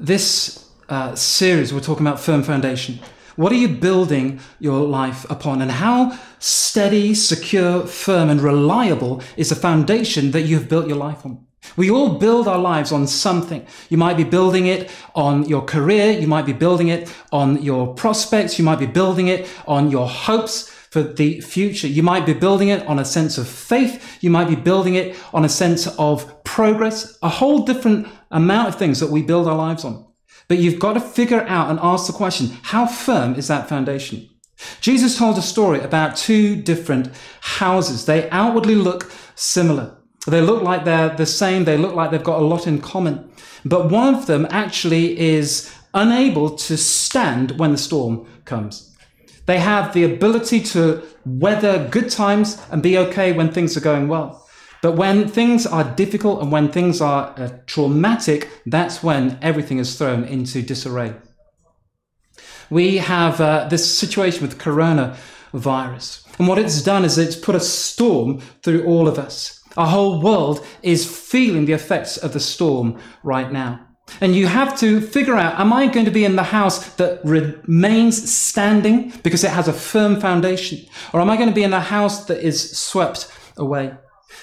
this uh, series, we're talking about firm foundation. What are you building your life upon? And how steady, secure, firm, and reliable is the foundation that you've built your life on? We all build our lives on something. You might be building it on your career. You might be building it on your prospects. You might be building it on your hopes for the future. You might be building it on a sense of faith. You might be building it on a sense of progress, a whole different amount of things that we build our lives on. But you've got to figure out and ask the question, how firm is that foundation? Jesus told a story about two different houses. They outwardly look similar. They look like they're the same. They look like they've got a lot in common. But one of them actually is unable to stand when the storm comes. They have the ability to weather good times and be okay when things are going well. But when things are difficult and when things are uh, traumatic, that's when everything is thrown into disarray. We have uh, this situation with coronavirus. And what it's done is it's put a storm through all of us. Our whole world is feeling the effects of the storm right now. And you have to figure out, am I going to be in the house that remains standing because it has a firm foundation? Or am I going to be in a house that is swept away?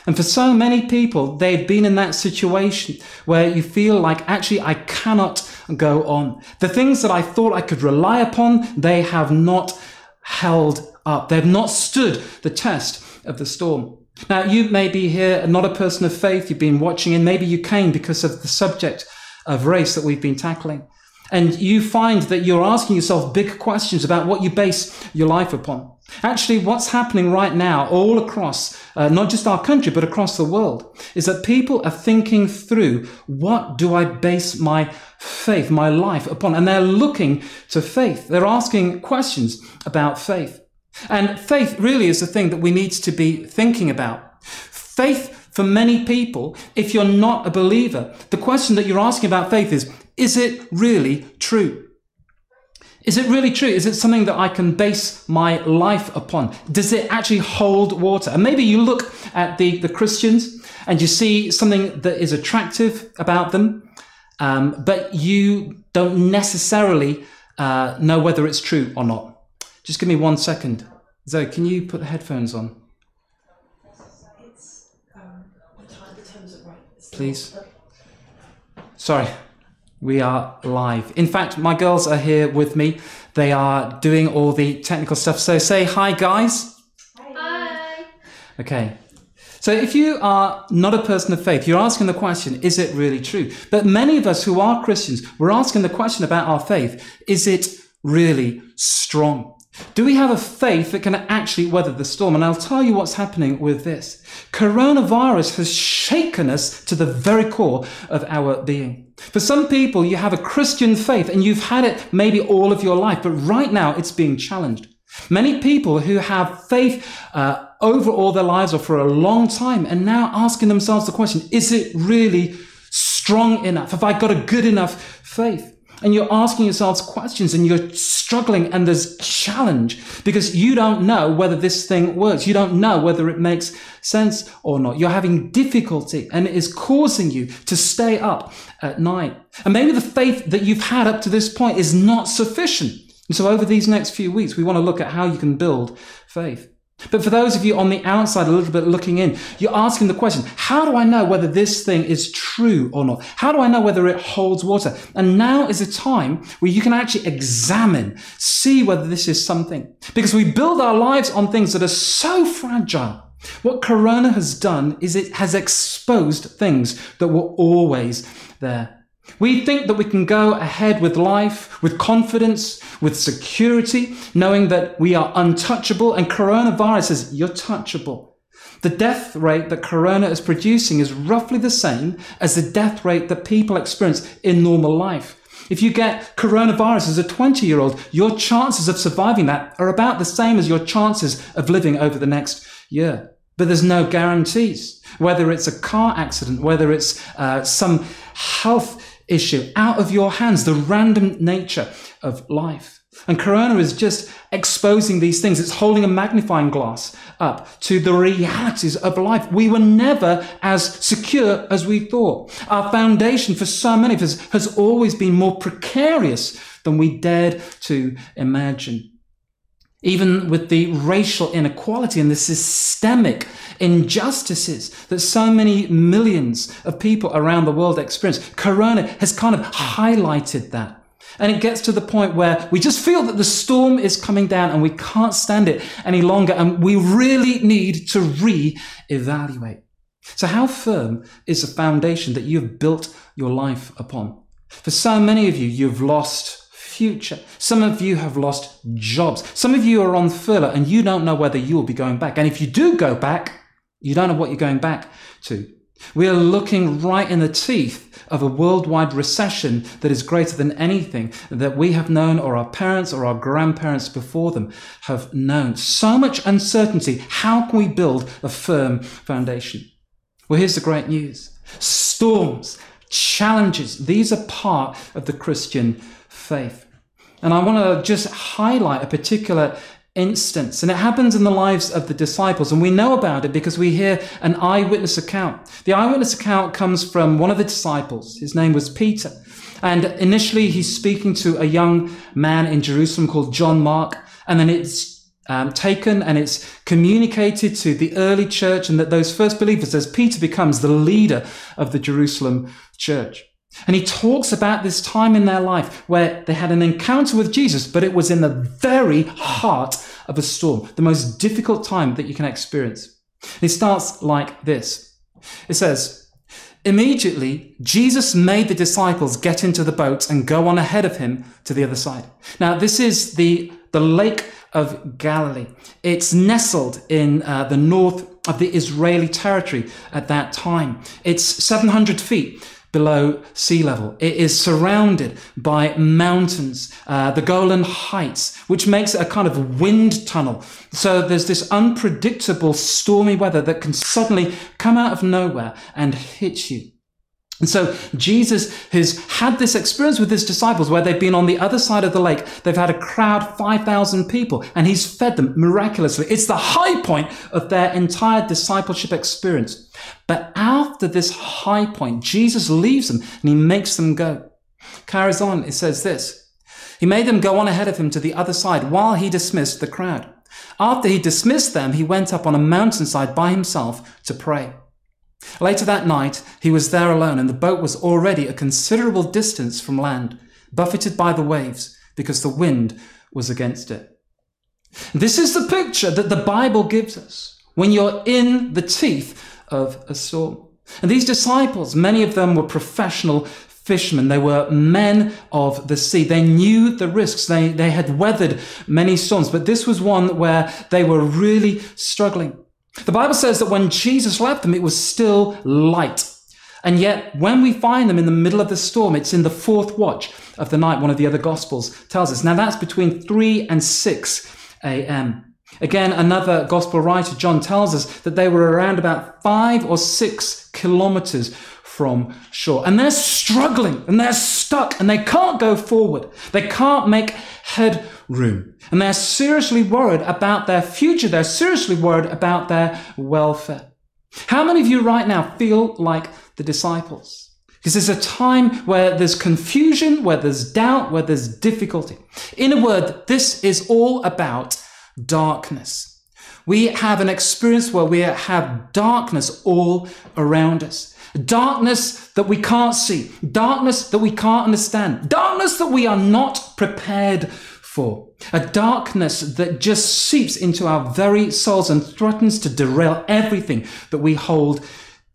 And for so many people, they've been in that situation where you feel like, actually, I cannot go on. The things that I thought I could rely upon, they have not held up. They've not stood the test of the storm. Now, you may be here, not a person of faith, you've been watching, and maybe you came because of the subject of race that we've been tackling. And you find that you're asking yourself big questions about what you base your life upon. Actually, what's happening right now, all across, uh, not just our country, but across the world, is that people are thinking through what do I base my faith, my life upon? And they're looking to faith. They're asking questions about faith. And faith really is the thing that we need to be thinking about. Faith for many people, if you're not a believer, the question that you're asking about faith is, is it really true? Is it really true? Is it something that I can base my life upon? Does it actually hold water? And maybe you look at the, the Christians and you see something that is attractive about them, um, but you don't necessarily uh, know whether it's true or not. Just give me one second. Zoe, can you put the headphones on? Please. Sorry. We are live. In fact, my girls are here with me. They are doing all the technical stuff. So say hi, guys. Hi. Okay. So if you are not a person of faith, you're asking the question, is it really true? But many of us who are Christians, we're asking the question about our faith, is it really strong? Do we have a faith that can actually weather the storm? And I'll tell you what's happening with this. Coronavirus has shaken us to the very core of our being. For some people, you have a Christian faith and you've had it maybe all of your life, but right now it's being challenged. Many people who have faith uh, over all their lives or for a long time and now asking themselves the question, is it really strong enough? Have I got a good enough faith? And you're asking yourselves questions and you're struggling and there's challenge because you don't know whether this thing works. You don't know whether it makes sense or not. You're having difficulty and it is causing you to stay up at night. And maybe the faith that you've had up to this point is not sufficient. And so over these next few weeks, we want to look at how you can build faith. But for those of you on the outside, a little bit looking in, you're asking the question, how do I know whether this thing is true or not? How do I know whether it holds water? And now is a time where you can actually examine, see whether this is something. Because we build our lives on things that are so fragile. What Corona has done is it has exposed things that were always there. We think that we can go ahead with life with confidence, with security, knowing that we are untouchable, and coronavirus is you're touchable. The death rate that corona is producing is roughly the same as the death rate that people experience in normal life. If you get coronavirus as a 20 year old, your chances of surviving that are about the same as your chances of living over the next year. But there's no guarantees. Whether it's a car accident, whether it's uh, some health issue out of your hands, the random nature of life. And Corona is just exposing these things. It's holding a magnifying glass up to the realities of life. We were never as secure as we thought. Our foundation for so many of us has always been more precarious than we dared to imagine. Even with the racial inequality and the systemic injustices that so many millions of people around the world experience, Corona has kind of highlighted that. And it gets to the point where we just feel that the storm is coming down and we can't stand it any longer. And we really need to re-evaluate. So how firm is the foundation that you've built your life upon? For so many of you, you've lost future. Some of you have lost jobs. Some of you are on furlough and you don't know whether you will be going back. And if you do go back, you don't know what you're going back to. We are looking right in the teeth of a worldwide recession that is greater than anything that we have known or our parents or our grandparents before them have known. So much uncertainty. How can we build a firm foundation? Well, here's the great news. Storms, challenges, these are part of the Christian faith. And I want to just highlight a particular instance. And it happens in the lives of the disciples. And we know about it because we hear an eyewitness account. The eyewitness account comes from one of the disciples. His name was Peter. And initially he's speaking to a young man in Jerusalem called John Mark. And then it's um, taken and it's communicated to the early church and that those first believers as Peter becomes the leader of the Jerusalem church. And he talks about this time in their life where they had an encounter with Jesus, but it was in the very heart of a storm, the most difficult time that you can experience. And he starts like this. It says, Immediately, Jesus made the disciples get into the boat and go on ahead of him to the other side. Now, this is the, the Lake of Galilee. It's nestled in uh, the north of the Israeli territory at that time. It's 700 feet below sea level. It is surrounded by mountains, uh, the Golan Heights, which makes it a kind of wind tunnel. So there's this unpredictable stormy weather that can suddenly come out of nowhere and hit you. And so Jesus has had this experience with his disciples where they've been on the other side of the lake. They've had a crowd, 5,000 people, and he's fed them miraculously. It's the high point of their entire discipleship experience. But after this high point, Jesus leaves them and he makes them go. Carries on, it says this. He made them go on ahead of him to the other side while he dismissed the crowd. After he dismissed them, he went up on a mountainside by himself to pray. Later that night, he was there alone, and the boat was already a considerable distance from land, buffeted by the waves, because the wind was against it. This is the picture that the Bible gives us when you're in the teeth of a storm. And these disciples, many of them were professional fishermen. They were men of the sea. They knew the risks. They, they had weathered many storms, but this was one where they were really struggling. The Bible says that when Jesus left them, it was still light. And yet, when we find them in the middle of the storm, it's in the fourth watch of the night, one of the other Gospels tells us. Now, that's between 3 and 6 a.m. Again, another Gospel writer, John, tells us that they were around about five or six kilometers from shore. And they're struggling and they're stuck and they can't go forward. They can't make headroom. And they're seriously worried about their future. They're seriously worried about their welfare. How many of you right now feel like the disciples? Because there's a time where there's confusion, where there's doubt, where there's difficulty. In a word, this is all about darkness. We have an experience where we have darkness all around us. Darkness that we can't see. Darkness that we can't understand. Darkness that we are not prepared for. A darkness that just seeps into our very souls and threatens to derail everything that we hold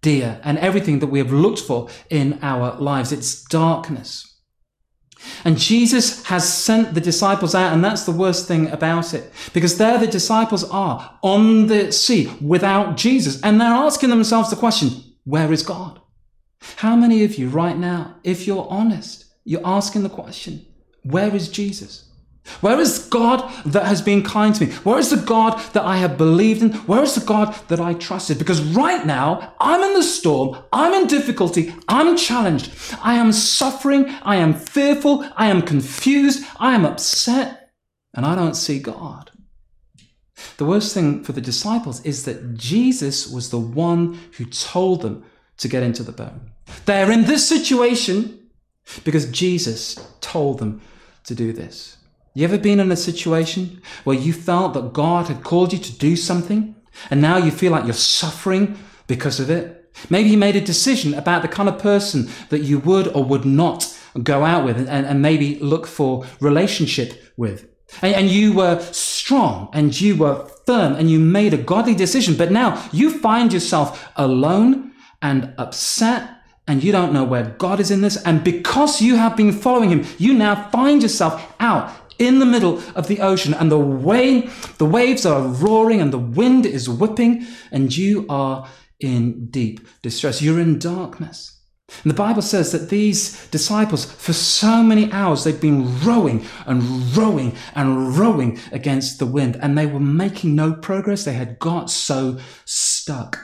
dear and everything that we have looked for in our lives. It's darkness. And Jesus has sent the disciples out, and that's the worst thing about it. Because there the disciples are on the sea without Jesus, and they're asking themselves the question, where is God? How many of you right now, if you're honest, you're asking the question, where is Jesus? Where is God that has been kind to me? Where is the God that I have believed in? Where is the God that I trusted? Because right now, I'm in the storm, I'm in difficulty, I'm challenged, I am suffering, I am fearful, I am confused, I am upset. and I don't see God. The worst thing for the disciples is that Jesus was the one who told them to get into the boat. They're in this situation because Jesus told them to do this. You ever been in a situation where you felt that God had called you to do something and now you feel like you're suffering because of it? Maybe you made a decision about the kind of person that you would or would not go out with and, and maybe look for relationship with. And, and you were strong and you were firm and you made a godly decision, but now you find yourself alone and upset and you don't know where God is in this. And because you have been following him, you now find yourself out in the middle of the ocean and the wave, the waves are roaring and the wind is whipping and you are in deep distress. You're in darkness. And the Bible says that these disciples, for so many hours, they've been rowing and rowing and rowing against the wind, and they were making no progress. They had got so stuck.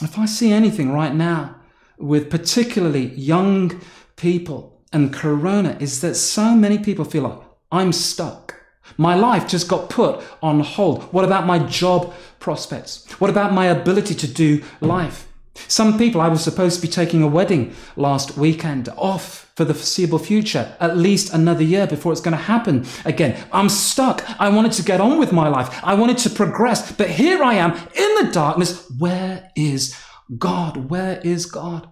If I see anything right now with particularly young people and Corona, is that so many people feel like, I'm stuck. My life just got put on hold. What about my job prospects? What about my ability to do life? Some people, I was supposed to be taking a wedding last weekend off for the foreseeable future, at least another year before it's going to happen again. I'm stuck. I wanted to get on with my life. I wanted to progress, but here I am in the darkness. Where is God? Where is God?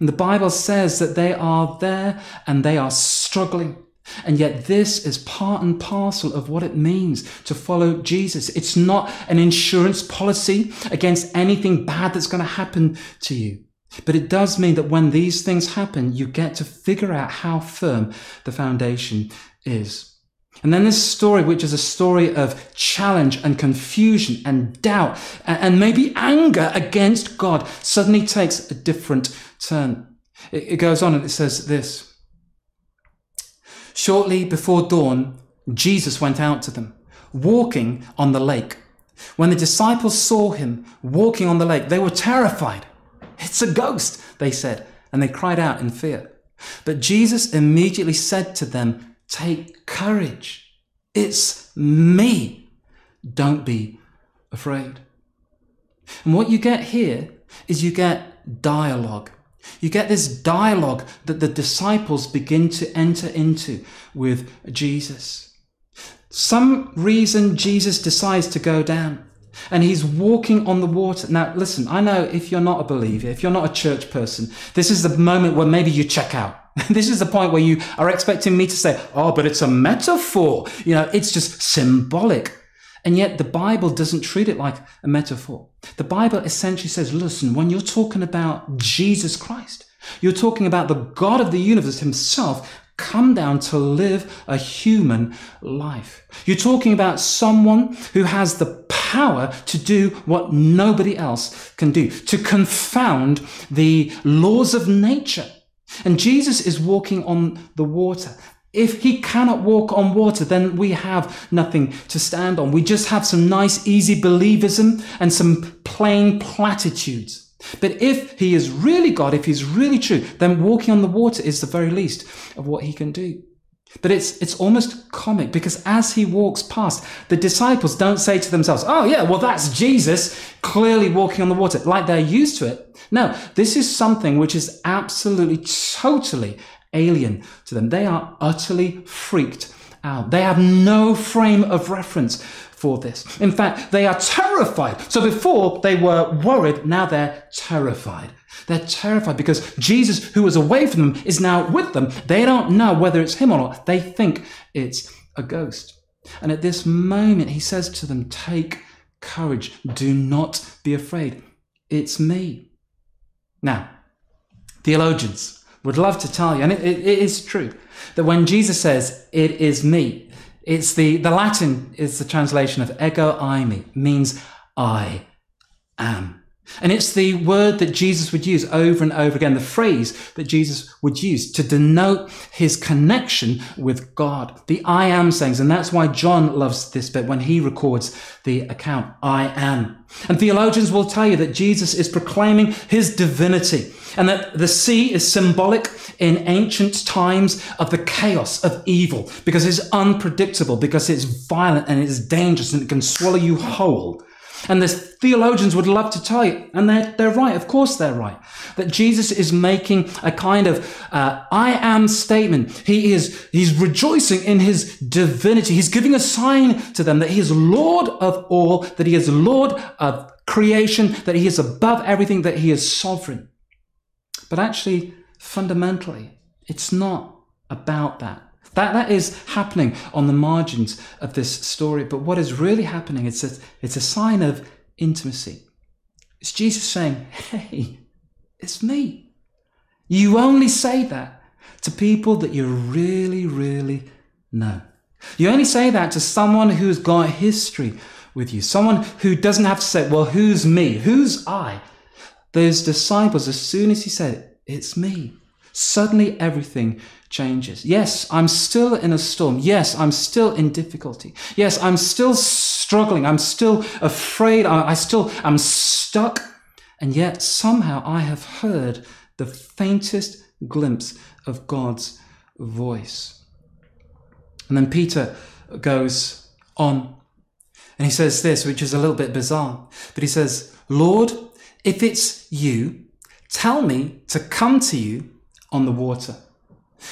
And the Bible says that they are there and they are struggling. And yet, this is part and parcel of what it means to follow Jesus. It's not an insurance policy against anything bad that's going to happen to you. But it does mean that when these things happen, you get to figure out how firm the foundation is. And then this story, which is a story of challenge and confusion and doubt and maybe anger against God, suddenly takes a different turn. It goes on and it says this. Shortly before dawn, Jesus went out to them, walking on the lake. When the disciples saw him walking on the lake, they were terrified. It's a ghost, they said, and they cried out in fear. But Jesus immediately said to them, Take courage. It's me. Don't be afraid. And what you get here is you get dialogue. You get this dialogue that the disciples begin to enter into with Jesus. Some reason Jesus decides to go down and he's walking on the water. Now, listen, I know if you're not a believer, if you're not a church person, this is the moment where maybe you check out. this is the point where you are expecting me to say, oh, but it's a metaphor. You know, it's just symbolic. And yet the Bible doesn't treat it like a metaphor. The Bible essentially says, listen, when you're talking about Jesus Christ, you're talking about the God of the universe himself come down to live a human life. You're talking about someone who has the power to do what nobody else can do, to confound the laws of nature. And Jesus is walking on the water. If he cannot walk on water, then we have nothing to stand on. We just have some nice, easy believism and some plain platitudes. But if he is really God, if he's really true, then walking on the water is the very least of what he can do. But it's, it's almost comic because as he walks past, the disciples don't say to themselves, Oh, yeah, well, that's Jesus clearly walking on the water, like they're used to it. No, this is something which is absolutely, totally alien to them. They are utterly freaked out. They have no frame of reference for this. In fact, they are terrified. So before they were worried, now they're terrified. They're terrified because Jesus, who was away from them, is now with them. They don't know whether it's him or not. They think it's a ghost. And at this moment, he says to them, Take courage. Do not be afraid. It's me. Now, theologians, would love to tell you, and it, it, it is true, that when Jesus says, It is me, it's the, the Latin is the translation of ego eimi, means I am. And it's the word that Jesus would use over and over again, the phrase that Jesus would use to denote his connection with God. The I am sayings. And that's why John loves this bit when he records the account. I am. And theologians will tell you that Jesus is proclaiming his divinity and that the sea is symbolic in ancient times of the chaos of evil because it's unpredictable, because it's violent and it's dangerous and it can swallow you whole. And the theologians would love to tell you, and they're, they're right, of course they're right, that Jesus is making a kind of uh, I am statement. He is, he's rejoicing in his divinity. He's giving a sign to them that he is Lord of all, that he is Lord of creation, that he is above everything, that he is sovereign. But actually, fundamentally, it's not about that. That, that is happening on the margins of this story. But what is really happening, it's a, it's a sign of intimacy. It's Jesus saying, Hey, it's me. You only say that to people that you really, really know. You only say that to someone who's got history with you, someone who doesn't have to say, Well, who's me? Who's I? Those disciples, as soon as he said, It's me, suddenly everything changes. Yes, I'm still in a storm. Yes, I'm still in difficulty. Yes, I'm still struggling. I'm still afraid. I, I still am stuck. And yet somehow I have heard the faintest glimpse of God's voice. And then Peter goes on and he says this, which is a little bit bizarre, but he says, Lord, if it's you, tell me to come to you on the water.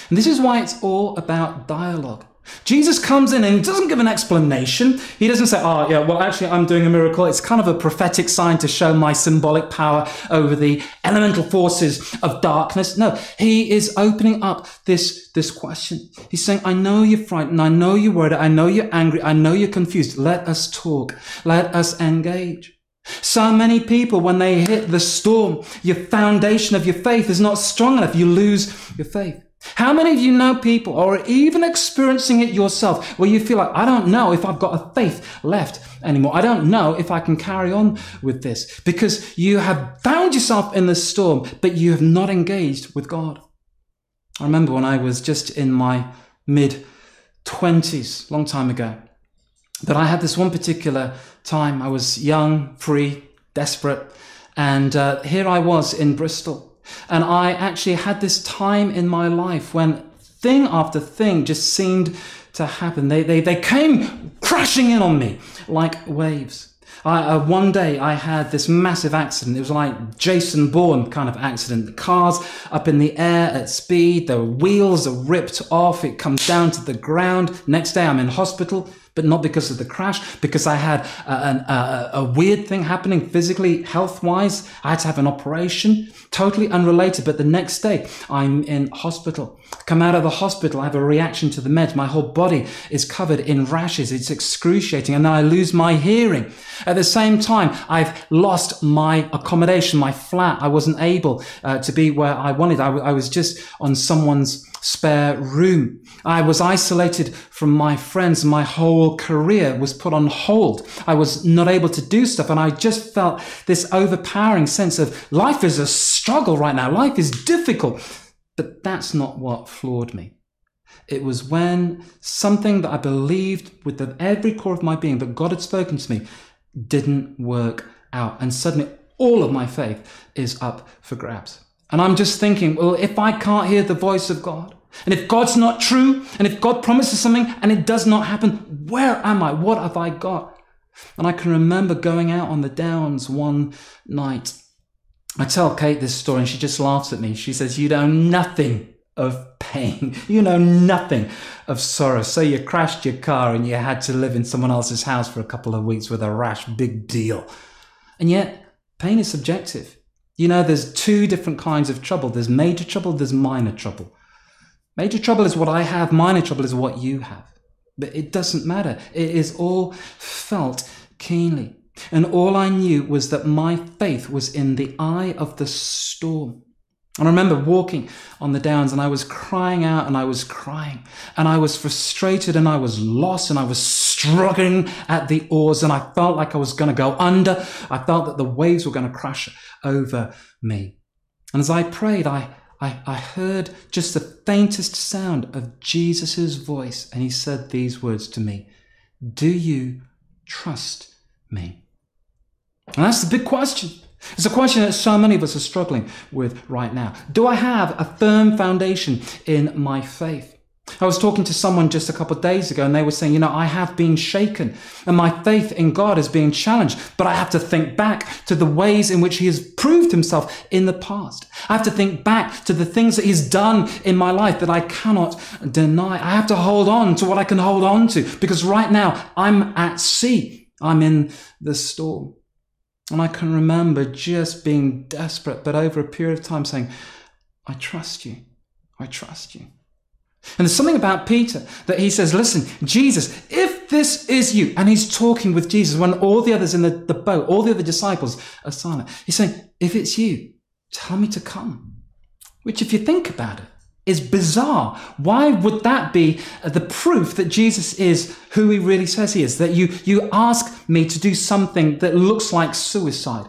And this is why it's all about dialogue. Jesus comes in and doesn't give an explanation. He doesn't say, oh, yeah, well, actually, I'm doing a miracle. It's kind of a prophetic sign to show my symbolic power over the elemental forces of darkness. No, he is opening up this, this question. He's saying, I know you're frightened. I know you're worried. I know you're angry. I know you're confused. Let us talk. Let us engage. So many people, when they hit the storm, your foundation of your faith is not strong enough. You lose your faith. How many of you know people or even experiencing it yourself where you feel like, I don't know if I've got a faith left anymore. I don't know if I can carry on with this because you have found yourself in the storm, but you have not engaged with God. I remember when I was just in my mid 20s, long time ago, that I had this one particular time. I was young, free, desperate, and uh, here I was in Bristol and I actually had this time in my life when thing after thing just seemed to happen. They, they, they came crashing in on me like waves. I, uh, one day I had this massive accident. It was like Jason Bourne kind of accident. The car's up in the air at speed. The wheels are ripped off. It comes down to the ground. Next day I'm in hospital but not because of the crash, because I had a, a, a weird thing happening physically, health wise. I had to have an operation, totally unrelated. But the next day, I'm in hospital. Come out of the hospital, I have a reaction to the meds. My whole body is covered in rashes. It's excruciating. And then I lose my hearing. At the same time, I've lost my accommodation, my flat. I wasn't able uh, to be where I wanted. I was just on someone's spare room. I was isolated from my friends. My whole career was put on hold. I was not able to do stuff. And I just felt this overpowering sense of life is a struggle right now. Life is difficult. But that's not what floored me. It was when something that I believed with the, every core of my being that God had spoken to me didn't work out. And suddenly all of my faith is up for grabs. And I'm just thinking, well, if I can't hear the voice of God, and if God's not true, and if God promises something and it does not happen, where am I? What have I got? And I can remember going out on the downs one night. I tell Kate this story and she just laughs at me. She says, You know nothing of pain. You know nothing of sorrow. So you crashed your car and you had to live in someone else's house for a couple of weeks with a rash. Big deal. And yet, pain is subjective. You know, there's two different kinds of trouble there's major trouble, there's minor trouble. Major trouble is what I have, minor trouble is what you have. But it doesn't matter. It is all felt keenly. And all I knew was that my faith was in the eye of the storm. And I remember walking on the downs and I was crying out and I was crying and I was frustrated and I was lost and I was struggling at the oars and I felt like I was going to go under. I felt that the waves were going to crash over me. And as I prayed, I, I, I heard just the faintest sound of Jesus' voice and he said these words to me Do you trust me? And that's the big question. It's a question that so many of us are struggling with right now. Do I have a firm foundation in my faith? I was talking to someone just a couple of days ago and they were saying, you know, I have been shaken and my faith in God is being challenged, but I have to think back to the ways in which he has proved himself in the past. I have to think back to the things that he's done in my life that I cannot deny. I have to hold on to what I can hold on to because right now I'm at sea. I'm in the storm. And I can remember just being desperate, but over a period of time saying, I trust you. I trust you. And there's something about Peter that he says, Listen, Jesus, if this is you, and he's talking with Jesus when all the others in the, the boat, all the other disciples are silent, he's saying, If it's you, tell me to come. Which, if you think about it, is bizarre. Why would that be uh, the proof that Jesus is who he really says he is? That you, you ask me to do something that looks like suicide.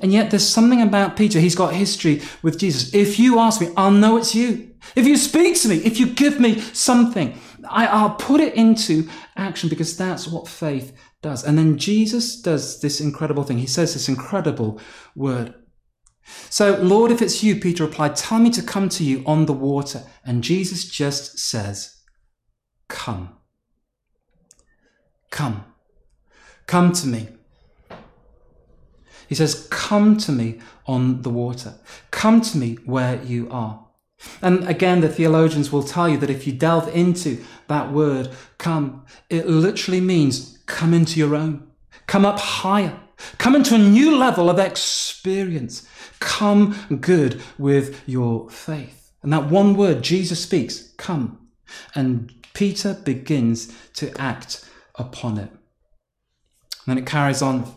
And yet there's something about Peter. He's got history with Jesus. If you ask me, I'll know it's you. If you speak to me, if you give me something, I, will put it into action because that's what faith does. And then Jesus does this incredible thing. He says this incredible word. So, Lord, if it's you, Peter replied, tell me to come to you on the water. And Jesus just says, Come. Come. Come to me. He says, Come to me on the water. Come to me where you are. And again, the theologians will tell you that if you delve into that word, come, it literally means come into your own, come up higher, come into a new level of experience. Come good with your faith. And that one word Jesus speaks, come. And Peter begins to act upon it. And then it carries on.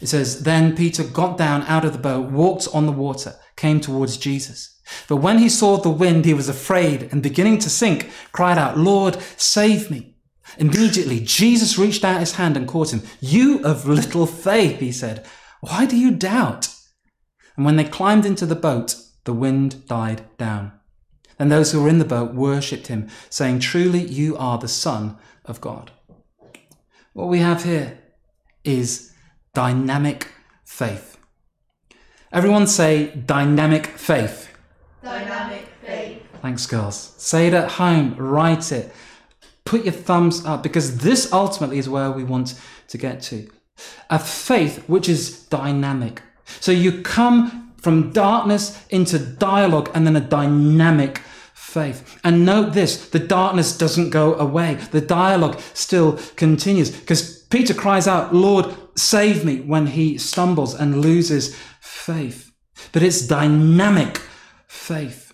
It says, Then Peter got down out of the boat, walked on the water, came towards Jesus. But when he saw the wind, he was afraid and beginning to sink, cried out, Lord, save me. Immediately, Jesus reached out his hand and caught him. You of little faith, he said, why do you doubt? And when they climbed into the boat, the wind died down. Then those who were in the boat worshipped him, saying, Truly, you are the Son of God. What we have here is dynamic faith. Everyone say dynamic faith. Dynamic faith. Thanks, girls. Say it at home, write it, put your thumbs up, because this ultimately is where we want to get to. A faith which is dynamic, so you come from darkness into dialogue and then a dynamic faith. And note this the darkness doesn't go away, the dialogue still continues because Peter cries out, Lord, save me, when he stumbles and loses faith. But it's dynamic faith.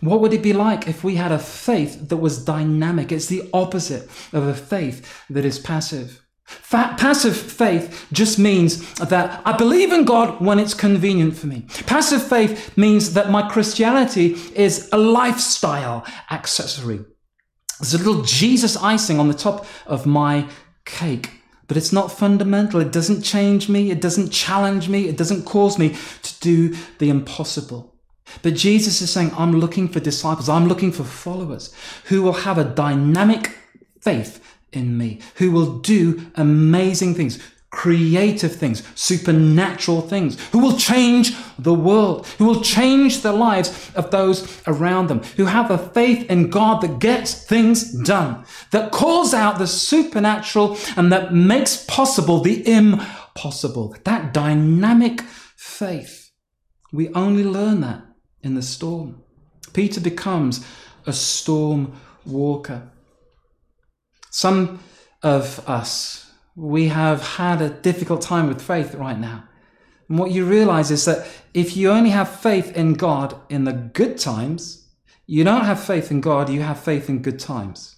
What would it be like if we had a faith that was dynamic? It's the opposite of a faith that is passive. Fa- passive faith just means that I believe in God when it's convenient for me. Passive faith means that my Christianity is a lifestyle accessory. It's a little Jesus icing on the top of my cake, but it's not fundamental. It doesn't change me. It doesn't challenge me. It doesn't cause me to do the impossible. But Jesus is saying, I'm looking for disciples. I'm looking for followers who will have a dynamic faith in me, who will do amazing things, creative things, supernatural things, who will change the world, who will change the lives of those around them, who have a faith in God that gets things done, that calls out the supernatural and that makes possible the impossible. That dynamic faith. We only learn that in the storm. Peter becomes a storm walker. Some of us, we have had a difficult time with faith right now. And what you realize is that if you only have faith in God in the good times, you don't have faith in God, you have faith in good times.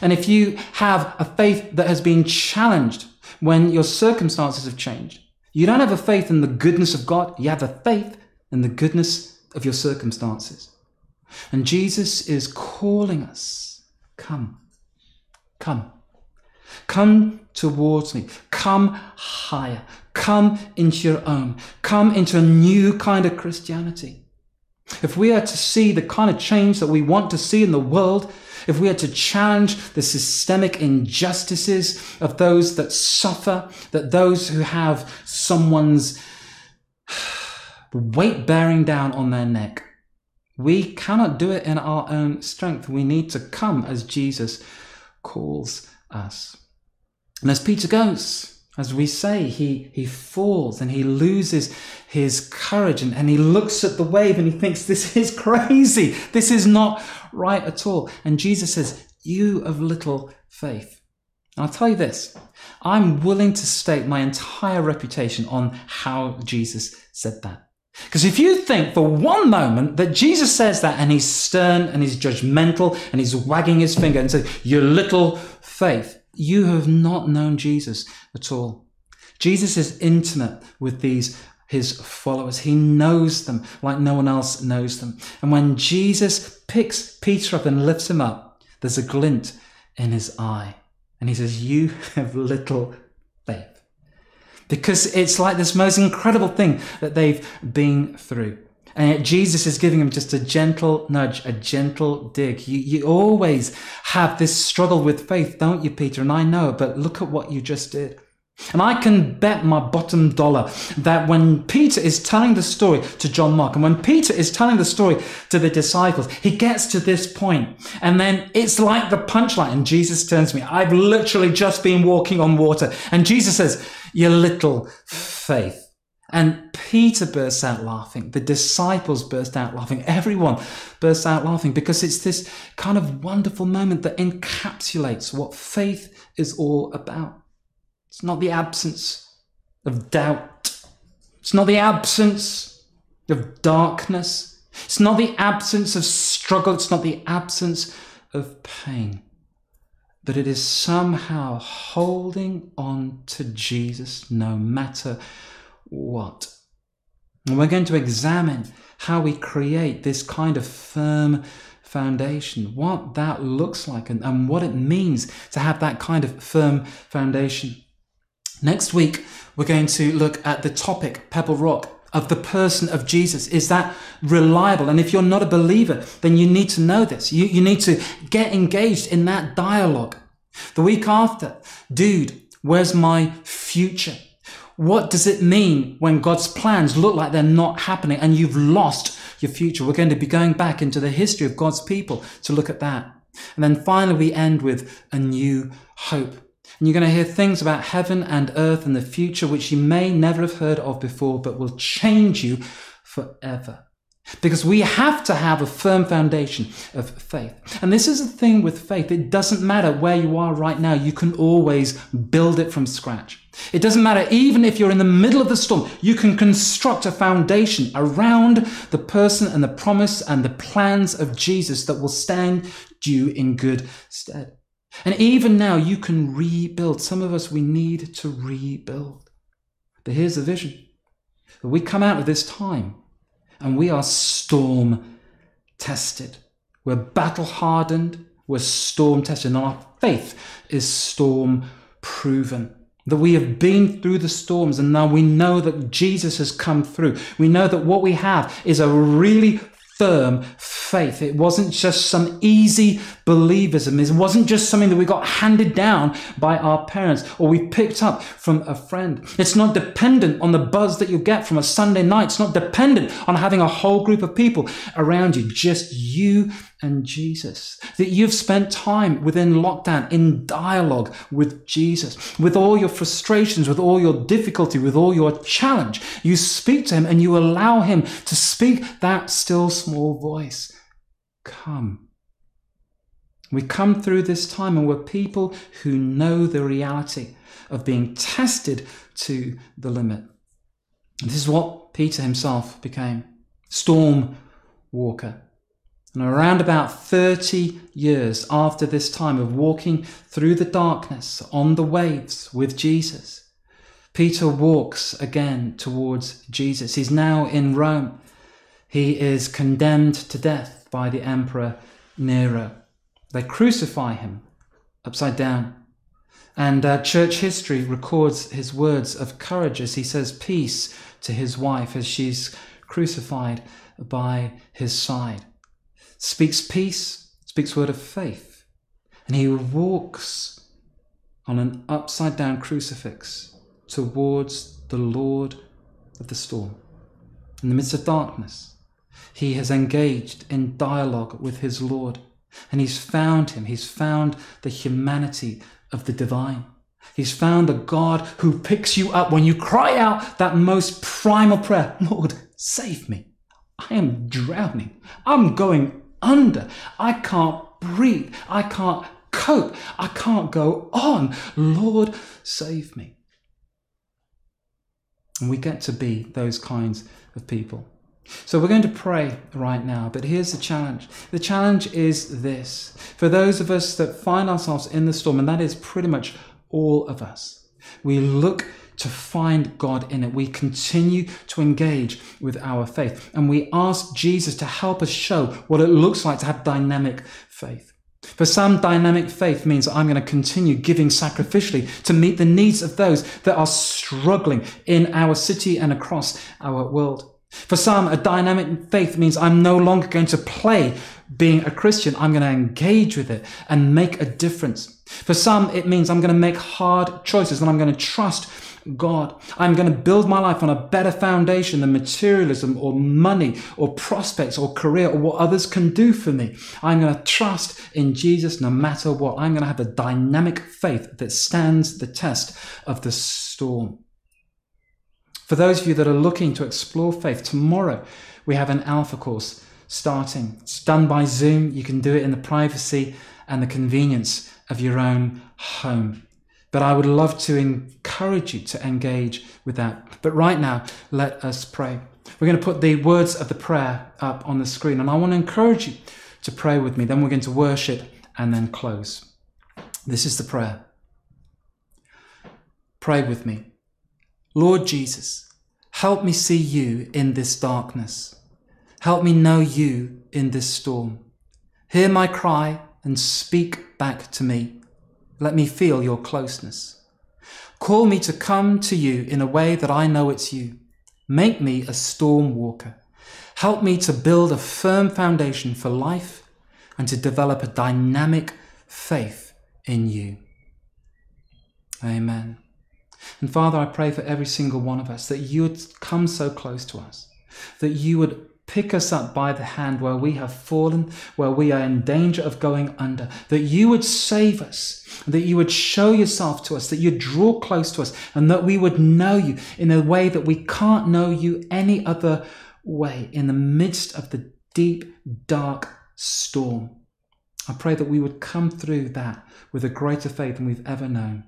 And if you have a faith that has been challenged when your circumstances have changed, you don't have a faith in the goodness of God, you have a faith in the goodness of your circumstances. And Jesus is calling us come, come, come towards me, come higher, come into your own, come into a new kind of Christianity. If we are to see the kind of change that we want to see in the world, if we are to challenge the systemic injustices of those that suffer, that those who have someone's weight bearing down on their neck, we cannot do it in our own strength. We need to come as Jesus calls us. And as Peter goes, as we say, he, he falls and he loses his courage and, and he looks at the wave and he thinks, This is crazy. This is not right at all. And Jesus says, You of little faith. And I'll tell you this I'm willing to stake my entire reputation on how Jesus said that. Because if you think for one moment that Jesus says that and he's stern and he's judgmental and he's wagging his finger and says, Your little faith, you have not known Jesus at all. Jesus is intimate with these his followers. He knows them like no one else knows them. And when Jesus picks Peter up and lifts him up, there's a glint in his eye. And he says, You have little faith. Because it's like this most incredible thing that they've been through. And yet Jesus is giving him just a gentle nudge, a gentle dig. You, you always have this struggle with faith, don't you, Peter? And I know, but look at what you just did. And I can bet my bottom dollar that when Peter is telling the story to John Mark and when Peter is telling the story to the disciples, he gets to this point and then it's like the punchline. And Jesus turns to me, I've literally just been walking on water. And Jesus says, Your little faith. And Peter bursts out laughing. The disciples burst out laughing. Everyone bursts out laughing because it's this kind of wonderful moment that encapsulates what faith is all about. It's not the absence of doubt. It's not the absence of darkness. It's not the absence of struggle. It's not the absence of pain. But it is somehow holding on to Jesus no matter what. And we're going to examine how we create this kind of firm foundation, what that looks like, and, and what it means to have that kind of firm foundation. Next week, we're going to look at the topic, Pebble Rock, of the person of Jesus. Is that reliable? And if you're not a believer, then you need to know this. You, you need to get engaged in that dialogue. The week after, dude, where's my future? What does it mean when God's plans look like they're not happening and you've lost your future? We're going to be going back into the history of God's people to look at that. And then finally, we end with a new hope. And you're going to hear things about heaven and earth and the future which you may never have heard of before, but will change you forever. Because we have to have a firm foundation of faith. And this is the thing with faith. It doesn't matter where you are right now. You can always build it from scratch. It doesn't matter, even if you're in the middle of the storm, you can construct a foundation around the person and the promise and the plans of Jesus that will stand you in good stead. And even now, you can rebuild. Some of us, we need to rebuild. But here's the vision that we come out of this time and we are storm tested. We're battle hardened, we're storm tested, and our faith is storm proven. That we have been through the storms and now we know that Jesus has come through. We know that what we have is a really firm faith. It wasn't just some easy believism. It wasn't just something that we got handed down by our parents or we picked up from a friend. It's not dependent on the buzz that you get from a Sunday night. It's not dependent on having a whole group of people around you, just you and Jesus. That you've spent time within lockdown in dialogue with Jesus, with all your frustrations, with all your difficulty, with all your challenge. You speak to him and you allow him to speak that still small voice. Come. We come through this time and we're people who know the reality of being tested to the limit. this is what Peter himself became storm walker. And around about 30 years after this time of walking through the darkness on the waves with Jesus, Peter walks again towards Jesus. He's now in Rome. He is condemned to death by the Emperor Nero. They crucify him upside down. And uh, church history records his words of courage as he says peace to his wife as she's crucified by his side. Speaks peace, speaks word of faith. And he walks on an upside down crucifix towards the Lord of the storm. In the midst of darkness, he has engaged in dialogue with his Lord and he's found him. He's found the humanity of the divine. He's found the God who picks you up when you cry out that most primal prayer Lord, save me. I am drowning. I'm going under. I can't breathe. I can't cope. I can't go on. Lord, save me. And we get to be those kinds of people. So we're going to pray right now, but here's the challenge. The challenge is this for those of us that find ourselves in the storm, and that is pretty much all of us, we look to find God in it. We continue to engage with our faith, and we ask Jesus to help us show what it looks like to have dynamic faith. For some, dynamic faith means I'm going to continue giving sacrificially to meet the needs of those that are struggling in our city and across our world. For some, a dynamic faith means I'm no longer going to play being a Christian. I'm going to engage with it and make a difference. For some, it means I'm going to make hard choices and I'm going to trust God. I'm going to build my life on a better foundation than materialism or money or prospects or career or what others can do for me. I'm going to trust in Jesus no matter what. I'm going to have a dynamic faith that stands the test of the storm. For those of you that are looking to explore faith, tomorrow we have an alpha course starting. It's done by Zoom. You can do it in the privacy and the convenience of your own home. But I would love to encourage you to engage with that. But right now, let us pray. We're going to put the words of the prayer up on the screen, and I want to encourage you to pray with me. Then we're going to worship and then close. This is the prayer. Pray with me. Lord Jesus, help me see you in this darkness. Help me know you in this storm. Hear my cry and speak back to me. Let me feel your closeness. Call me to come to you in a way that I know it's you. Make me a storm walker. Help me to build a firm foundation for life and to develop a dynamic faith in you. Amen. And Father, I pray for every single one of us that you would come so close to us, that you would pick us up by the hand where we have fallen, where we are in danger of going under, that you would save us, that you would show yourself to us, that you'd draw close to us, and that we would know you in a way that we can't know you any other way in the midst of the deep, dark storm. I pray that we would come through that with a greater faith than we've ever known.